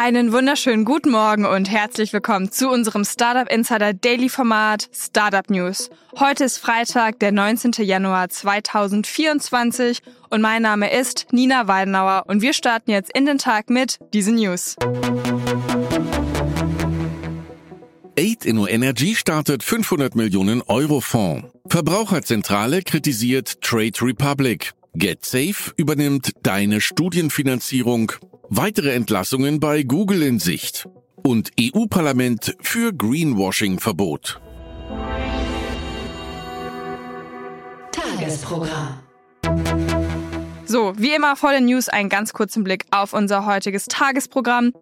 Einen wunderschönen guten Morgen und herzlich willkommen zu unserem Startup Insider Daily Format Startup News. Heute ist Freitag, der 19. Januar 2024 und mein Name ist Nina Weidenauer und wir starten jetzt in den Tag mit diesen News. Aid Inno Energy startet 500 Millionen Euro Fonds. Verbraucherzentrale kritisiert Trade Republic. GetSafe übernimmt deine Studienfinanzierung. Weitere Entlassungen bei Google in Sicht. Und EU-Parlament für Greenwashing-Verbot. Tagesprogramm. So, wie immer vor den News einen ganz kurzen Blick auf unser heutiges Tagesprogramm.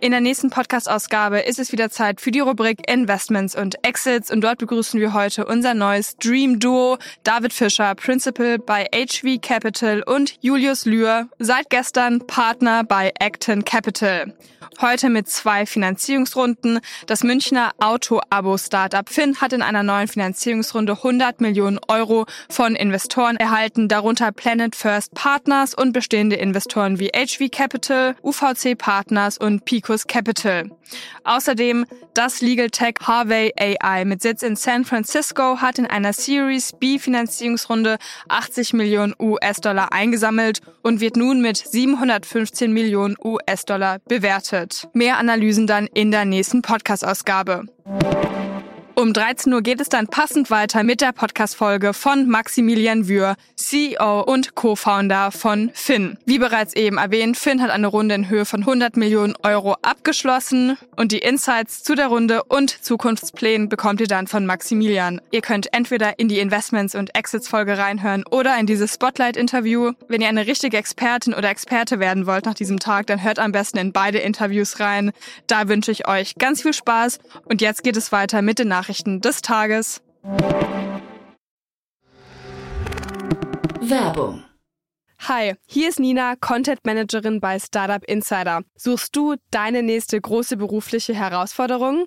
In der nächsten Podcast-Ausgabe ist es wieder Zeit für die Rubrik Investments und Exits und dort begrüßen wir heute unser neues Dream Duo, David Fischer, Principal bei HV Capital und Julius Lühr, seit gestern Partner bei Acton Capital. Heute mit zwei Finanzierungsrunden. Das Münchner Auto-Abo-Startup Finn hat in einer neuen Finanzierungsrunde 100 Millionen Euro von Investoren erhalten, darunter Planet First Partners und bestehende Investoren wie HV Capital, UVC Partners und Picos Capital. Außerdem das Legal Tech Harvey AI mit Sitz in San Francisco hat in einer Series B Finanzierungsrunde 80 Millionen US-Dollar eingesammelt und wird nun mit 715 Millionen US-Dollar bewertet. Mehr Analysen dann in der nächsten Podcast-Ausgabe. Um 13 Uhr geht es dann passend weiter mit der Podcast-Folge von Maximilian Wür, CEO und Co-Founder von Finn. Wie bereits eben erwähnt, Finn hat eine Runde in Höhe von 100 Millionen Euro abgeschlossen und die Insights zu der Runde und Zukunftsplänen bekommt ihr dann von Maximilian. Ihr könnt entweder in die Investments- und Exits-Folge reinhören oder in dieses Spotlight-Interview. Wenn ihr eine richtige Expertin oder Experte werden wollt nach diesem Tag, dann hört am besten in beide Interviews rein. Da wünsche ich euch ganz viel Spaß und jetzt geht es weiter mit den Nachrichten Nachrichten des Tages. Werbung. Hi, hier ist Nina, Content Managerin bei Startup Insider. Suchst du deine nächste große berufliche Herausforderung?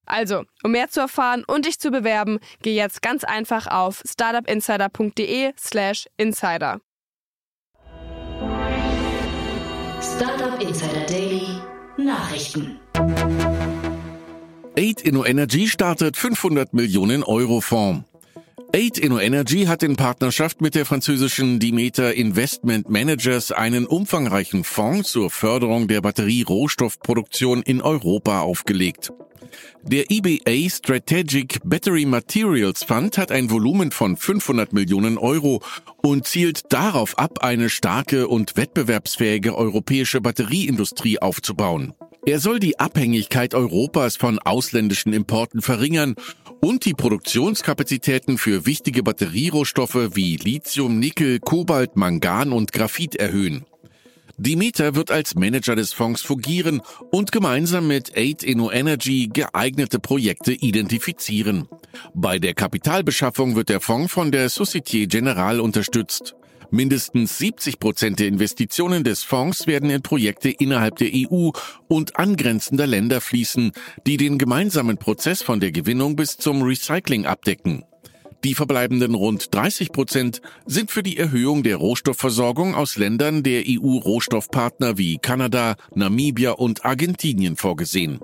Also, um mehr zu erfahren und dich zu bewerben, geh jetzt ganz einfach auf startupinsider.de/slash insider. Startup Insider Daily Nachrichten. Aid Inno Energy startet 500 Millionen Euro Fonds. Aid Inno Energy hat in Partnerschaft mit der französischen Dimeter Investment Managers einen umfangreichen Fonds zur Förderung der Batterie-Rohstoffproduktion in Europa aufgelegt. Der EBA Strategic Battery Materials Fund hat ein Volumen von 500 Millionen Euro und zielt darauf ab, eine starke und wettbewerbsfähige europäische Batterieindustrie aufzubauen. Er soll die Abhängigkeit Europas von ausländischen Importen verringern und die Produktionskapazitäten für wichtige Batterierohstoffe wie Lithium, Nickel, Kobalt, Mangan und Graphit erhöhen. Demeter wird als Manager des Fonds fungieren und gemeinsam mit Aid Inno Energy geeignete Projekte identifizieren. Bei der Kapitalbeschaffung wird der Fonds von der Société Générale unterstützt. Mindestens 70 Prozent der Investitionen des Fonds werden in Projekte innerhalb der EU und angrenzender Länder fließen, die den gemeinsamen Prozess von der Gewinnung bis zum Recycling abdecken. Die verbleibenden rund 30 Prozent sind für die Erhöhung der Rohstoffversorgung aus Ländern der EU-Rohstoffpartner wie Kanada, Namibia und Argentinien vorgesehen.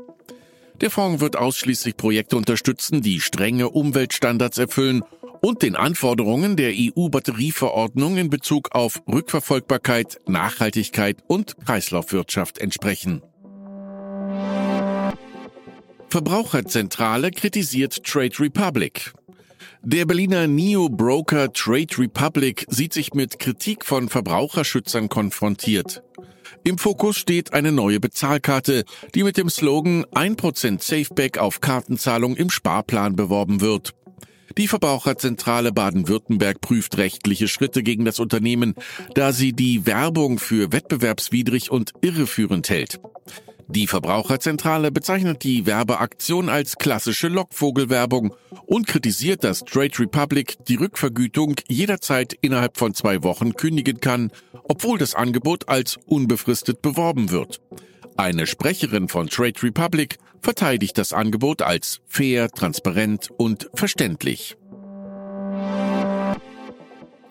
Der Fonds wird ausschließlich Projekte unterstützen, die strenge Umweltstandards erfüllen und den Anforderungen der EU-Batterieverordnung in Bezug auf Rückverfolgbarkeit, Nachhaltigkeit und Kreislaufwirtschaft entsprechen. Verbraucherzentrale kritisiert Trade Republic. Der Berliner Neo-Broker Trade Republic sieht sich mit Kritik von Verbraucherschützern konfrontiert. Im Fokus steht eine neue Bezahlkarte, die mit dem Slogan 1% Safeback auf Kartenzahlung im Sparplan beworben wird. Die Verbraucherzentrale Baden-Württemberg prüft rechtliche Schritte gegen das Unternehmen, da sie die Werbung für wettbewerbswidrig und irreführend hält. Die Verbraucherzentrale bezeichnet die Werbeaktion als klassische Lockvogelwerbung und kritisiert, dass Trade Republic die Rückvergütung jederzeit innerhalb von zwei Wochen kündigen kann, obwohl das Angebot als unbefristet beworben wird. Eine Sprecherin von Trade Republic verteidigt das Angebot als fair, transparent und verständlich.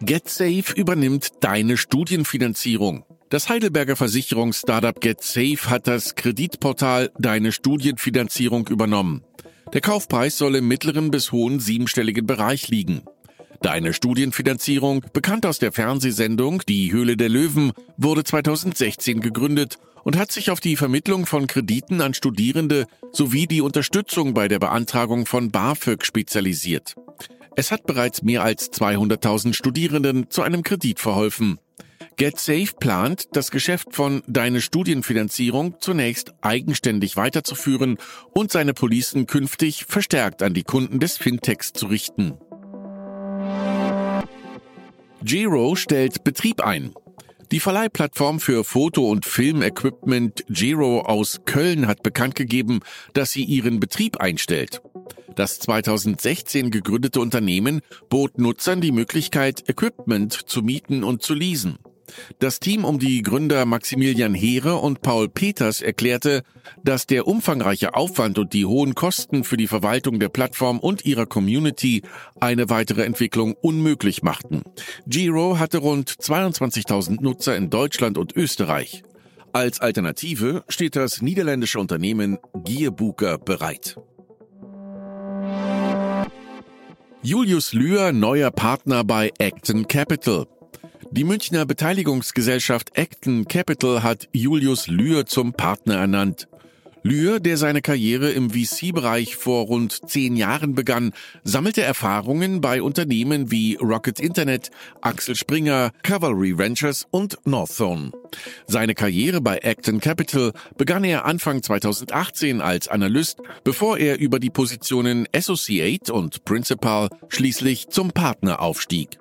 GetSafe übernimmt deine Studienfinanzierung. Das Heidelberger Versicherungsstartup GetSafe hat das Kreditportal Deine Studienfinanzierung übernommen. Der Kaufpreis soll im mittleren bis hohen siebenstelligen Bereich liegen. Deine Studienfinanzierung, bekannt aus der Fernsehsendung Die Höhle der Löwen, wurde 2016 gegründet und hat sich auf die Vermittlung von Krediten an Studierende sowie die Unterstützung bei der Beantragung von BAföG spezialisiert. Es hat bereits mehr als 200.000 Studierenden zu einem Kredit verholfen. GetSafe plant, das Geschäft von Deine Studienfinanzierung zunächst eigenständig weiterzuführen und seine Policen künftig verstärkt an die Kunden des Fintechs zu richten. Giro stellt Betrieb ein. Die Verleihplattform für Foto- und Filmequipment Giro aus Köln hat bekannt gegeben, dass sie ihren Betrieb einstellt. Das 2016 gegründete Unternehmen bot Nutzern die Möglichkeit, Equipment zu mieten und zu leasen. Das Team um die Gründer Maximilian Heere und Paul Peters erklärte, dass der umfangreiche Aufwand und die hohen Kosten für die Verwaltung der Plattform und ihrer Community eine weitere Entwicklung unmöglich machten. Giro hatte rund 22.000 Nutzer in Deutschland und Österreich. Als Alternative steht das niederländische Unternehmen Gearbooker bereit. Julius Lühr, neuer Partner bei Acton Capital. Die Münchner Beteiligungsgesellschaft Acton Capital hat Julius Lühr zum Partner ernannt. Lühr, der seine Karriere im VC-Bereich vor rund zehn Jahren begann, sammelte Erfahrungen bei Unternehmen wie Rocket Internet, Axel Springer, Cavalry Ventures und Northzone. Seine Karriere bei Acton Capital begann er Anfang 2018 als Analyst, bevor er über die Positionen Associate und Principal schließlich zum Partner aufstieg.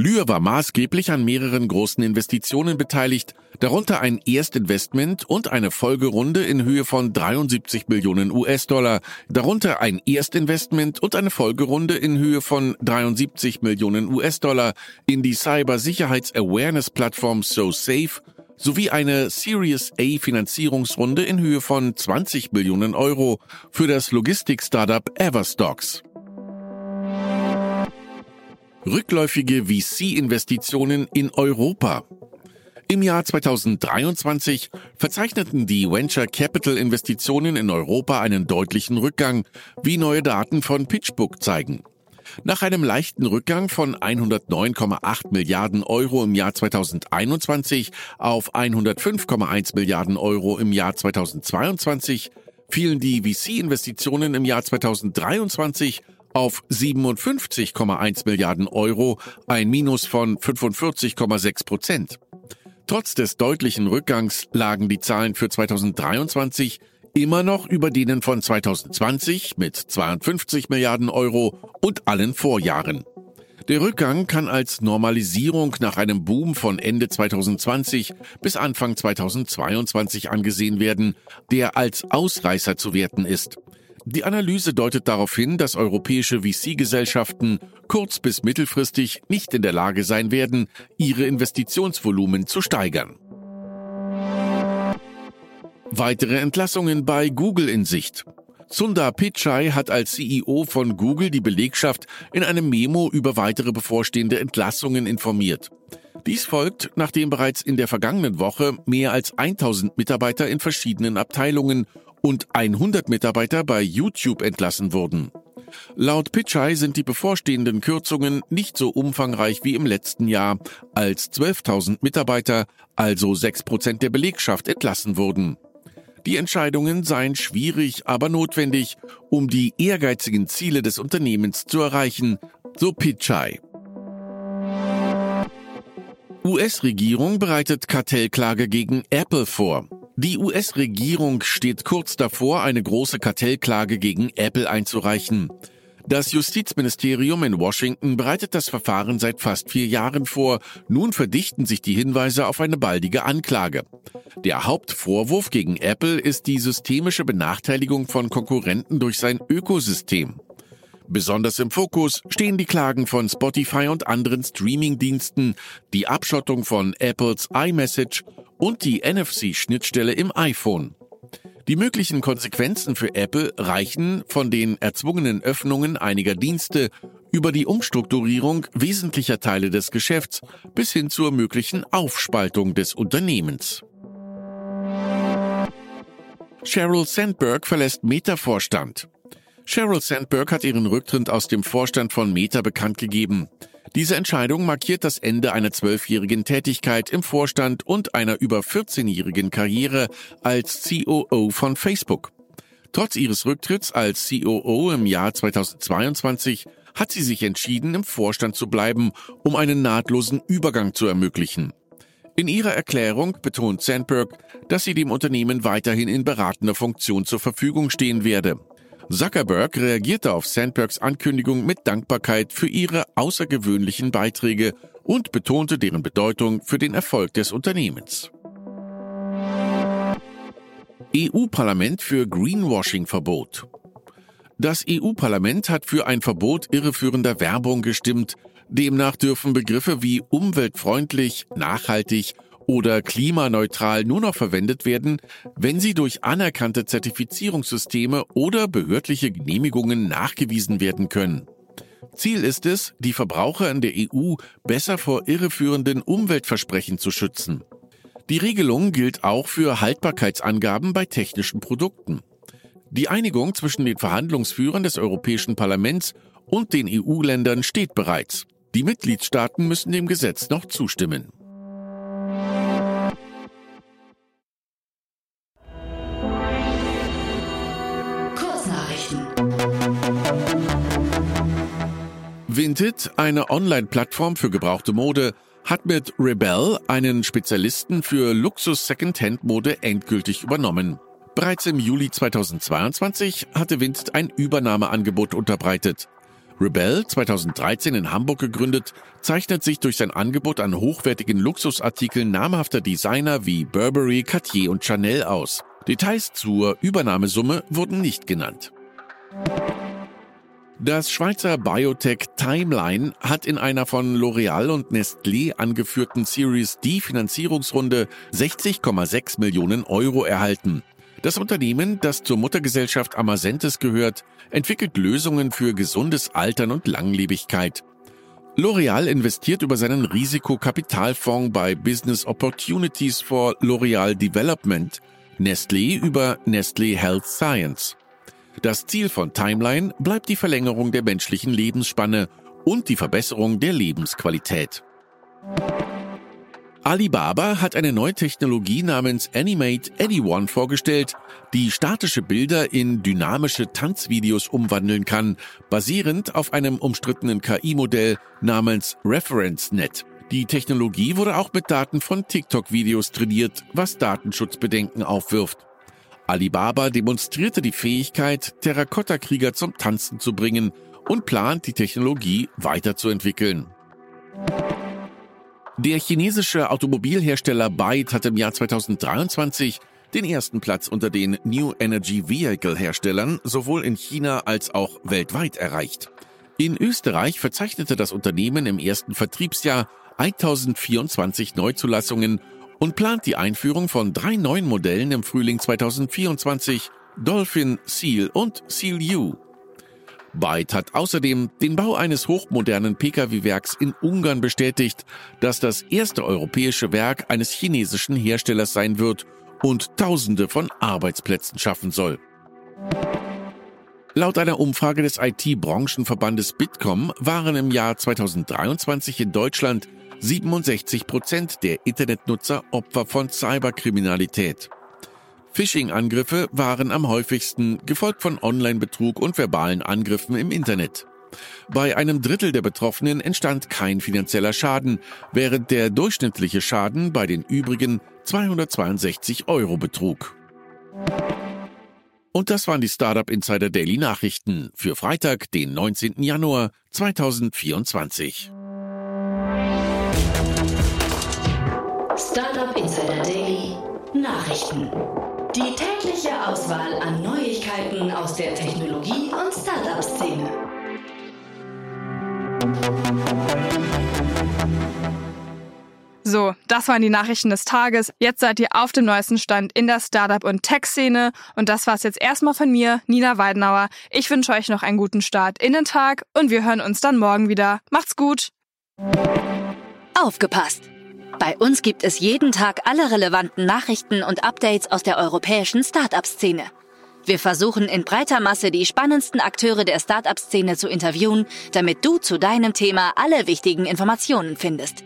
Lühr war maßgeblich an mehreren großen Investitionen beteiligt, darunter ein Erstinvestment und eine Folgerunde in Höhe von 73 Millionen US-Dollar, darunter ein Erstinvestment und eine Folgerunde in Höhe von 73 Millionen US-Dollar in die Cyber-Sicherheits-Awareness-Plattform SoSafe sowie eine Series A Finanzierungsrunde in Höhe von 20 Millionen Euro für das Logistik-Startup Everstocks. Rückläufige VC-Investitionen in Europa. Im Jahr 2023 verzeichneten die Venture Capital Investitionen in Europa einen deutlichen Rückgang, wie neue Daten von PitchBook zeigen. Nach einem leichten Rückgang von 109,8 Milliarden Euro im Jahr 2021 auf 105,1 Milliarden Euro im Jahr 2022 fielen die VC-Investitionen im Jahr 2023 auf 57,1 Milliarden Euro, ein Minus von 45,6 Prozent. Trotz des deutlichen Rückgangs lagen die Zahlen für 2023 immer noch über denen von 2020 mit 52 Milliarden Euro und allen Vorjahren. Der Rückgang kann als Normalisierung nach einem Boom von Ende 2020 bis Anfang 2022 angesehen werden, der als Ausreißer zu werten ist. Die Analyse deutet darauf hin, dass europäische VC-Gesellschaften kurz- bis mittelfristig nicht in der Lage sein werden, ihre Investitionsvolumen zu steigern. Weitere Entlassungen bei Google in Sicht. Sundar Pichai hat als CEO von Google die Belegschaft in einem Memo über weitere bevorstehende Entlassungen informiert. Dies folgt, nachdem bereits in der vergangenen Woche mehr als 1000 Mitarbeiter in verschiedenen Abteilungen und 100 Mitarbeiter bei YouTube entlassen wurden. Laut Pichai sind die bevorstehenden Kürzungen nicht so umfangreich wie im letzten Jahr, als 12.000 Mitarbeiter, also 6 Prozent der Belegschaft, entlassen wurden. Die Entscheidungen seien schwierig, aber notwendig, um die ehrgeizigen Ziele des Unternehmens zu erreichen, so Pichai. US-Regierung bereitet Kartellklage gegen Apple vor. Die US-Regierung steht kurz davor, eine große Kartellklage gegen Apple einzureichen. Das Justizministerium in Washington bereitet das Verfahren seit fast vier Jahren vor. Nun verdichten sich die Hinweise auf eine baldige Anklage. Der Hauptvorwurf gegen Apple ist die systemische Benachteiligung von Konkurrenten durch sein Ökosystem. Besonders im Fokus stehen die Klagen von Spotify und anderen Streamingdiensten, die Abschottung von Apples iMessage und die NFC-Schnittstelle im iPhone. Die möglichen Konsequenzen für Apple reichen von den erzwungenen Öffnungen einiger Dienste über die Umstrukturierung wesentlicher Teile des Geschäfts bis hin zur möglichen Aufspaltung des Unternehmens. Sheryl Sandberg verlässt Meta-Vorstand. Sheryl Sandberg hat ihren Rücktritt aus dem Vorstand von Meta bekannt gegeben. Diese Entscheidung markiert das Ende einer zwölfjährigen Tätigkeit im Vorstand und einer über 14-jährigen Karriere als COO von Facebook. Trotz ihres Rücktritts als COO im Jahr 2022 hat sie sich entschieden, im Vorstand zu bleiben, um einen nahtlosen Übergang zu ermöglichen. In ihrer Erklärung betont Sandberg, dass sie dem Unternehmen weiterhin in beratender Funktion zur Verfügung stehen werde. Zuckerberg reagierte auf Sandbergs Ankündigung mit Dankbarkeit für ihre außergewöhnlichen Beiträge und betonte deren Bedeutung für den Erfolg des Unternehmens. EU-Parlament für Greenwashing-Verbot. Das EU-Parlament hat für ein Verbot irreführender Werbung gestimmt. Demnach dürfen Begriffe wie umweltfreundlich, nachhaltig oder klimaneutral nur noch verwendet werden, wenn sie durch anerkannte Zertifizierungssysteme oder behördliche Genehmigungen nachgewiesen werden können. Ziel ist es, die Verbraucher in der EU besser vor irreführenden Umweltversprechen zu schützen. Die Regelung gilt auch für Haltbarkeitsangaben bei technischen Produkten. Die Einigung zwischen den Verhandlungsführern des Europäischen Parlaments und den EU-Ländern steht bereits. Die Mitgliedstaaten müssen dem Gesetz noch zustimmen. Vinted, eine Online-Plattform für gebrauchte Mode, hat mit Rebel einen Spezialisten für Luxus-Secondhand-Mode endgültig übernommen. Bereits im Juli 2022 hatte Vinted ein Übernahmeangebot unterbreitet. Rebel, 2013 in Hamburg gegründet, zeichnet sich durch sein Angebot an hochwertigen Luxusartikeln namhafter Designer wie Burberry, Cartier und Chanel aus. Details zur Übernahmesumme wurden nicht genannt. Das Schweizer Biotech Timeline hat in einer von L'Oreal und Nestlé angeführten Series D Finanzierungsrunde 60,6 Millionen Euro erhalten. Das Unternehmen, das zur Muttergesellschaft Amasentes gehört, entwickelt Lösungen für gesundes Altern und Langlebigkeit. L'Oreal investiert über seinen Risikokapitalfonds bei Business Opportunities for L'Oreal Development, Nestlé über Nestlé Health Science. Das Ziel von Timeline bleibt die Verlängerung der menschlichen Lebensspanne und die Verbesserung der Lebensqualität. Alibaba hat eine neue Technologie namens Animate Anyone vorgestellt, die statische Bilder in dynamische Tanzvideos umwandeln kann, basierend auf einem umstrittenen KI-Modell namens ReferenceNet. Die Technologie wurde auch mit Daten von TikTok-Videos trainiert, was Datenschutzbedenken aufwirft. Alibaba demonstrierte die Fähigkeit, Terrakotta-Krieger zum Tanzen zu bringen und plant, die Technologie weiterzuentwickeln. Der chinesische Automobilhersteller Byte hat im Jahr 2023 den ersten Platz unter den New Energy Vehicle Herstellern sowohl in China als auch weltweit erreicht. In Österreich verzeichnete das Unternehmen im ersten Vertriebsjahr 1024 Neuzulassungen und plant die Einführung von drei neuen Modellen im Frühling 2024, Dolphin, Seal und Seal U. Byte hat außerdem den Bau eines hochmodernen Pkw-Werks in Ungarn bestätigt, das das erste europäische Werk eines chinesischen Herstellers sein wird und Tausende von Arbeitsplätzen schaffen soll. Laut einer Umfrage des IT-Branchenverbandes Bitkom waren im Jahr 2023 in Deutschland 67 Prozent der Internetnutzer Opfer von Cyberkriminalität. Phishing-Angriffe waren am häufigsten, gefolgt von Online-Betrug und verbalen Angriffen im Internet. Bei einem Drittel der Betroffenen entstand kein finanzieller Schaden, während der durchschnittliche Schaden bei den übrigen 262 Euro betrug. Und das waren die Startup Insider Daily Nachrichten für Freitag, den 19. Januar 2024. Insider Daily Nachrichten. Die tägliche Auswahl an Neuigkeiten aus der Technologie- und Startup-Szene. So, das waren die Nachrichten des Tages. Jetzt seid ihr auf dem neuesten Stand in der Startup- und Tech-Szene. Und das war's jetzt erstmal von mir, Nina Weidenauer. Ich wünsche euch noch einen guten Start in den Tag und wir hören uns dann morgen wieder. Macht's gut! Aufgepasst! Bei uns gibt es jeden Tag alle relevanten Nachrichten und Updates aus der europäischen Startup-Szene. Wir versuchen in breiter Masse die spannendsten Akteure der Startup-Szene zu interviewen, damit du zu deinem Thema alle wichtigen Informationen findest.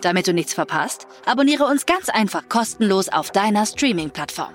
Damit du nichts verpasst, abonniere uns ganz einfach kostenlos auf deiner Streaming-Plattform.